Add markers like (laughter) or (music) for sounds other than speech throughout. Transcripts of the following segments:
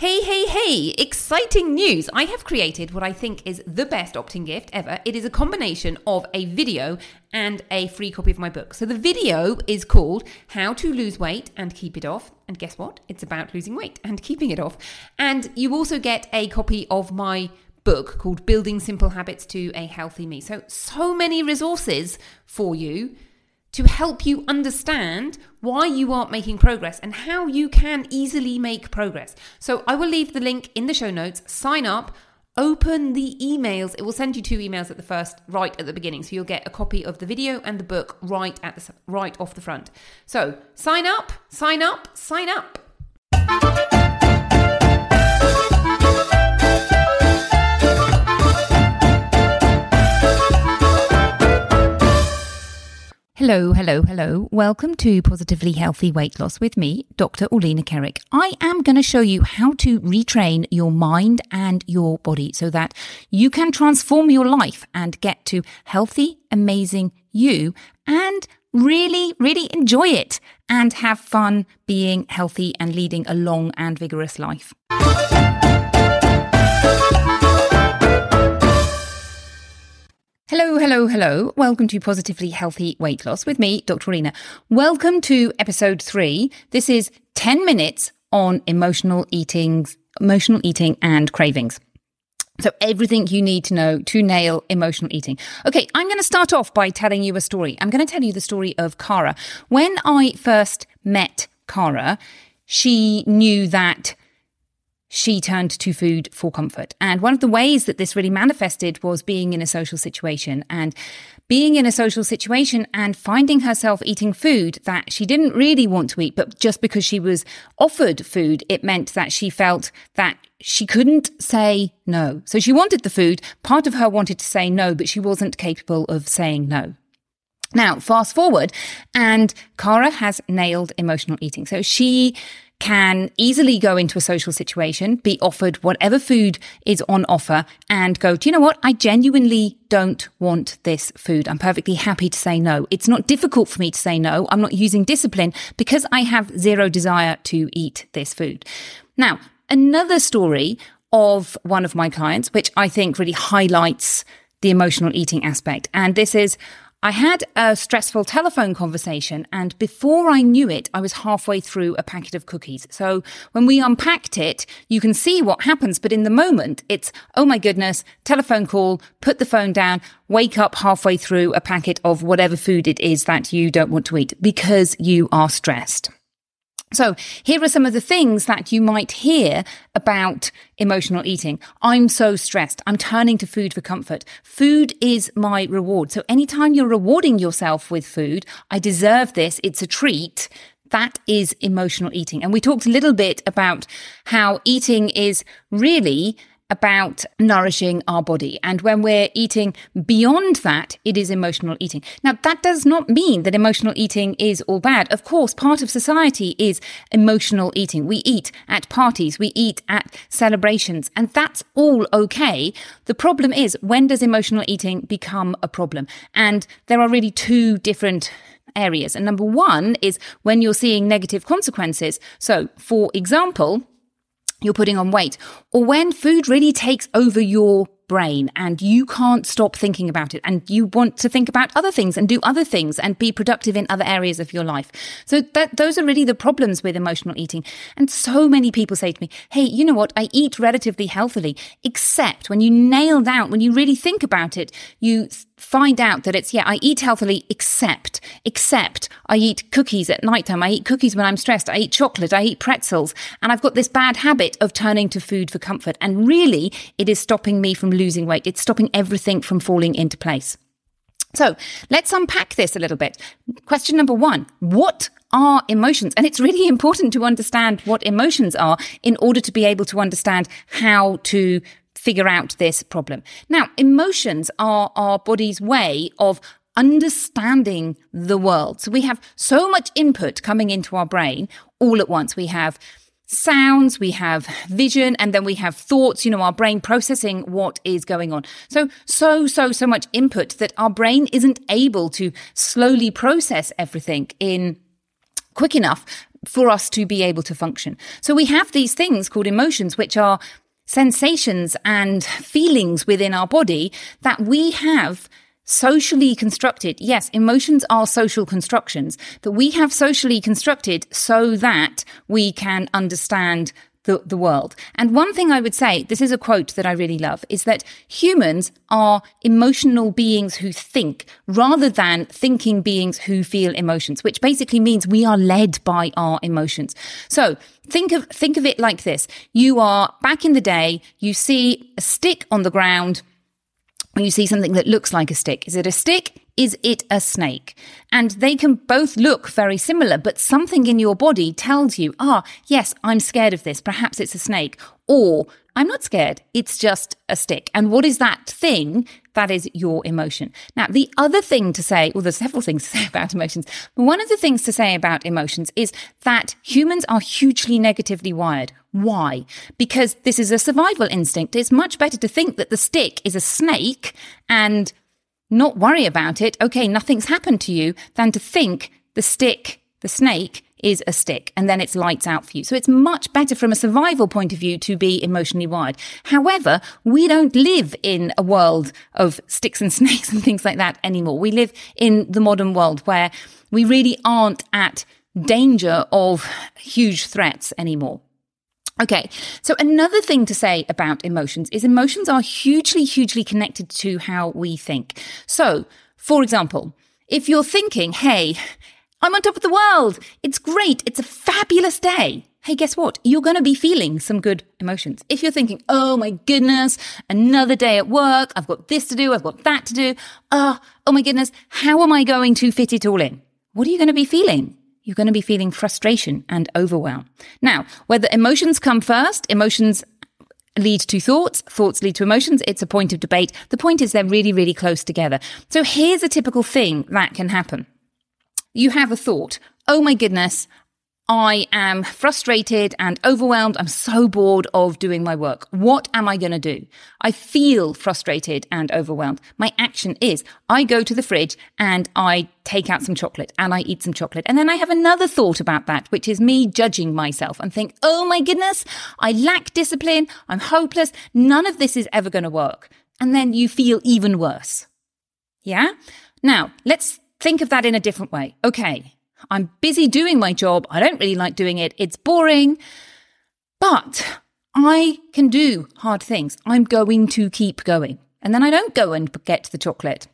Hey, hey, hey! Exciting news! I have created what I think is the best opt-in gift ever. It is a combination of a video and a free copy of my book. So the video is called How to Lose Weight and Keep It Off. And guess what? It's about losing weight and (laughs) keeping it off. And you also get a copy of my book called Building Simple Habits to a Healthy Me. So, so many resources for you to help you understand why you aren't making progress and how you can easily make progress. So I will leave the link in the show notes. Sign up, open the emails. It will send you two emails at the first right at the beginning. So you'll get a copy of the video and the book right at the right off the front. So sign up, sign up, sign up. Hello, hello, hello. Welcome to Positively Healthy Weight Loss with me, Dr. Orlena Kerek. I am going to show you how to retrain your mind and your body so that you can transform your life and get to healthy, amazing you and really, really enjoy it and have fun being healthy and leading a long and vigorous life. Hello, hello, hello. Welcome to Positively Healthy Weight Loss with me, Dr. Orlena. Welcome to episode three. This is 10 minutes on emotional eating, emotional eating and cravings. So everything you need to know to nail emotional eating. Okay, I'm going to start off by telling you a story. I'm going to tell you the story of Cara. When I first met Cara, she knew that she turned to food for comfort. And one of the ways that this really manifested was being in a social situation and being in a social situation and finding herself eating food that she didn't really want to eat, but just because she was offered food, it meant that she felt that she couldn't say no. So she wanted the food. Part of her wanted to say no, but she wasn't capable of saying no. Now, fast forward, and Cara has nailed emotional eating. So she can easily go into a social situation, be offered whatever food is on offer and go, do you know what? I genuinely don't want this food. I'm perfectly happy to say no. It's not difficult for me to say no. I'm not using discipline because I have zero desire to eat this food. Now, another story of one of my clients, which I think really highlights the emotional eating aspect. And this is, I had a stressful telephone conversation, and before I knew it, I was halfway through a packet of cookies. So when we unpacked it, you can see what happens, but in the moment, it's, oh my goodness, telephone call, put the phone down, wake up halfway through a packet of whatever food it is that you don't want to eat because you are stressed. So here are some of the things that you might hear about emotional eating. I'm so stressed. I'm turning to food for comfort. Food is my reward. So anytime you're rewarding yourself with food, I deserve this. It's a treat. That is emotional eating. And we talked a little bit about how eating is really about nourishing our body. And when we're eating beyond that, it is emotional eating. Now, that does not mean that emotional eating is all bad. Of course, part of society is emotional eating. We eat at parties, we eat at celebrations, and that's all okay. The problem is when does emotional eating become a problem? And there are really two different areas. And number one is when you're seeing negative consequences. So, for example, you're putting on weight, or when food really takes over your brain and you can't stop thinking about it and you want to think about other things and do other things and be productive in other areas of your life. So that those are really the problems with emotional eating. And so many people say to me, Hey, you know what? I eat relatively healthily, except when you nail down, when you really think about it, you find out that it's, yeah, I eat healthily, except, except I eat cookies at nighttime. I eat cookies when I'm stressed. I eat chocolate. I eat pretzels. And I've got this bad habit of turning to food for comfort. And really, it is stopping me from losing weight. It's stopping everything from falling into place. So let's unpack this a little bit. Question number one. What are emotions? And it's really important to understand what emotions are in order to be able to understand how to figure out this problem. Now, emotions are our body's way of understanding the world. So we have so much input coming into our brain all at once. We have sounds, we have vision, and then we have thoughts, you know, our brain processing what is going on. So, so, so, so much input that our brain isn't able to slowly process everything in quick enough for us to be able to function. So we have these things called emotions, which are sensations and feelings within our body that we have socially constructed. Yes, emotions are social constructions that we have socially constructed so that we can understand the, the world. And one thing I would say, this is a quote that I really love, is that humans are emotional beings who think rather than thinking beings who feel emotions, which basically means we are led by our emotions. So think of, think of it like this. You are back in the day, you see a stick on the ground, when you see something that looks like a stick. Is it a stick? Is it a snake? And they can both look very similar, but something in your body tells you, ah, yes, I'm scared of this. Perhaps it's a snake. Or I'm not scared. It's just a stick. And what is that thing? That is your emotion. Now, the other thing to say, well, there's several things to say (laughs) about emotions, but one of the things to say about emotions is that humans are hugely negatively wired. Why? Because this is a survival instinct. It's much better to think that the stick is a snake and not worry about it. Okay, nothing's happened to you than to think the stick, the snake is a stick and then it's lights out for you. So it's much better from a survival point of view to be emotionally wired. However, we don't live in a world of sticks and (laughs) snakes and things like that anymore. We live in the modern world where we really aren't at danger of huge threats anymore. Okay, so another thing to say about emotions is emotions are hugely, hugely connected to how we think. So, for example, if you're thinking, hey, I'm on top of the world, it's great, it's a fabulous day. Hey, guess what? You're going to be feeling some good emotions. If you're thinking, oh my goodness, another day at work, I've got this to do, I've got that to do. Oh, oh my goodness, how am I going to fit it all in? What are you going to be feeling? You're going to be feeling frustration and overwhelm. Now, whether emotions come first, emotions lead to thoughts, thoughts lead to emotions, it's a point of debate. The point is they're really, really close together. So here's a typical thing that can happen. You have a thought, oh my goodness, I am frustrated and overwhelmed. I'm so bored of doing my work. What am I going to do? I feel frustrated and overwhelmed. My action is I go to the fridge and I take out some chocolate and I eat some chocolate. And then I have another thought about that, which is me judging myself and think, oh my goodness, I lack discipline. I'm hopeless. None of this is ever going to work. And then you feel even worse. Yeah. Now let's think of that in a different way. Okay. I'm busy doing my job. I don't really like doing it. It's boring, but I can do hard things. I'm going to keep going. And then I don't go and get the chocolate.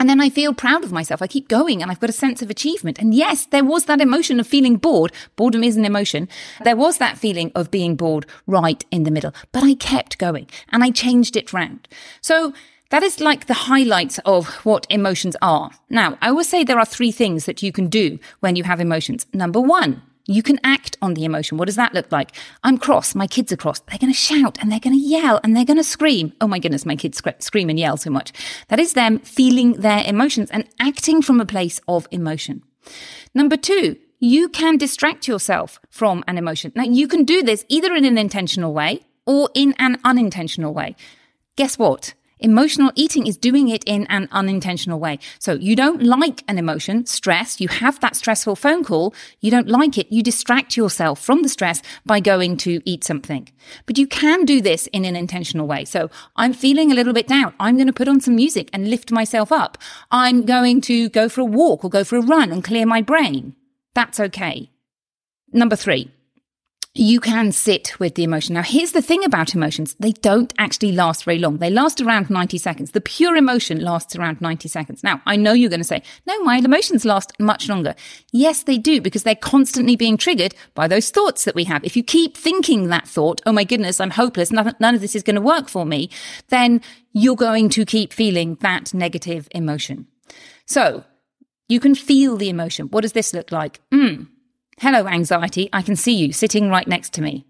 And then I feel proud of myself. I keep going and I've got a sense of achievement. And yes, there was that emotion of feeling bored. Boredom is an emotion. There was that feeling of being bored right in the middle, but I kept going and I changed it round. So that is like the highlights of what emotions are. Now, I always say there are three things that you can do when you have emotions. Number one, you can act on the emotion. What does that look like? I'm cross. My kids are cross. They're going to shout and they're going to yell and they're going to scream. Oh my goodness, my kids sc- scream and yell so much. That is them feeling their emotions and acting from a place of emotion. Number two, you can distract yourself from an emotion. Now, you can do this either in an intentional way or in an unintentional way. Guess what? Emotional eating is doing it in an unintentional way. So you don't like an emotion, stress, you have that stressful phone call, you don't like it, you distract yourself from the stress by going to eat something. But you can do this in an intentional way. So I'm feeling a little bit down. I'm going to put on some music and lift myself up. I'm going to go for a walk or go for a run and clear my brain. That's okay. Number three, you can sit with the emotion. Now, here's the thing about emotions. They don't actually last very long. They last around 90 seconds. The pure emotion lasts around 90 seconds. Now, I know you're going to say, no, my emotions last much longer. Yes, they do because they're constantly being triggered by those thoughts that we have. If you keep thinking that thought, oh my goodness, I'm hopeless. None, none of this is going to work for me. Then you're going to keep feeling that negative emotion. So you can feel the emotion. What does this look like? Mm, Hello, anxiety. I can see you sitting right next to me.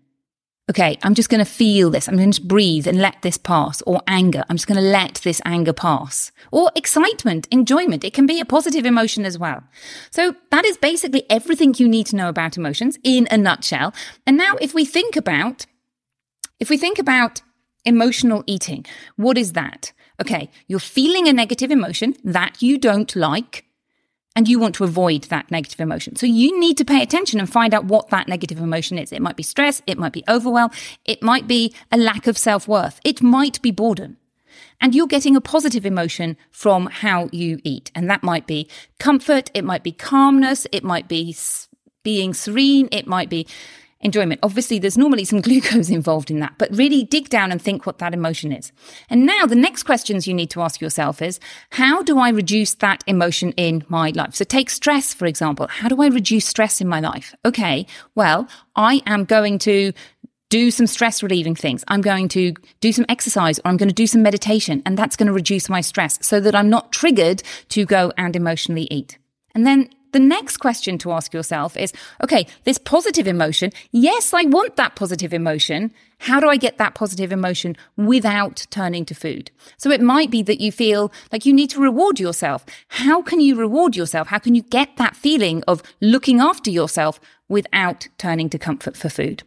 Okay, I'm just going to feel this. I'm going to breathe and let this pass. Or anger. I'm just going to let this anger pass. Or excitement, enjoyment. It can be a positive emotion as well. So that is basically everything you need to know about emotions in a nutshell. And now if we think about, if we think about emotional eating, what is that? Okay, you're feeling a negative emotion that you don't like and you want to avoid that negative emotion. So you need to pay attention and find out what that negative emotion is. It might be stress. It might be overwhelm. It might be a lack of self worth. It might be boredom. And you're getting a positive emotion from how you eat. And that might be comfort. It might be calmness. It might be being serene. It might be enjoyment. Obviously, there's normally some (laughs) glucose involved in that, but really dig down and think what that emotion is. And now the next questions you need to ask yourself is, how do I reduce that emotion in my life? So take stress, for example. How do I reduce stress in my life? Okay. Well, I am going to do some stress relieving things. I'm going to do some exercise or I'm going to do some meditation and that's going to reduce my stress so that I'm not triggered to go and emotionally eat. And then the next question to ask yourself is, okay, this positive emotion. Yes, I want that positive emotion. How do I get that positive emotion without turning to food? So it might be that you feel like you need to reward yourself. How can you reward yourself? How can you get that feeling of looking after yourself without turning to comfort for food?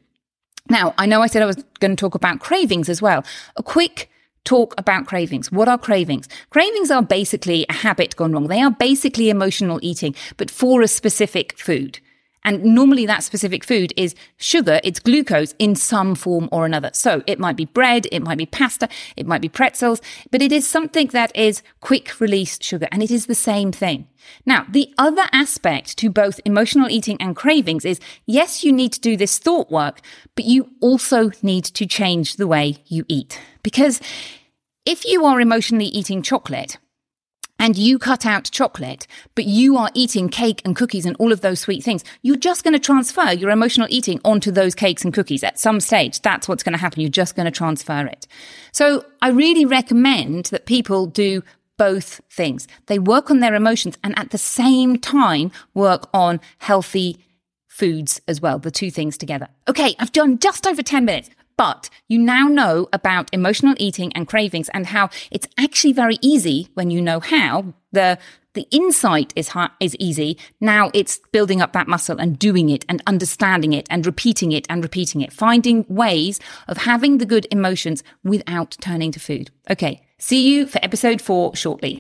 Now, I know I said I was going to talk about cravings as well. A quick talk about cravings. What are cravings? Cravings are basically a habit gone wrong. They are basically emotional eating, but for a specific food. And normally that specific food is sugar, it's glucose in some form or another. So it might be bread, it might be pasta, it might be pretzels, but it is something that is quick release sugar and it is the same thing. Now, the other aspect to both emotional eating and cravings is yes, you need to do this thought work, but you also need to change the way you eat. Because if you are emotionally eating chocolate, and you cut out chocolate, but you are eating cake and cookies and all of those sweet things, you're just going to transfer your emotional eating onto those cakes and cookies at some stage. That's what's going to happen. You're just going to transfer it. So I really recommend that people do both things. They work on their emotions and at the same time work on healthy foods as well, the two things together. Okay, I've done just over 10 minutes. But you now know about emotional eating and cravings and how it's actually very easy when you know how. The the insight is is easy. Now it's building up that muscle and doing it and understanding it and repeating it and repeating it, finding ways of having the good emotions without turning to food. Okay. See you for episode 4 shortly.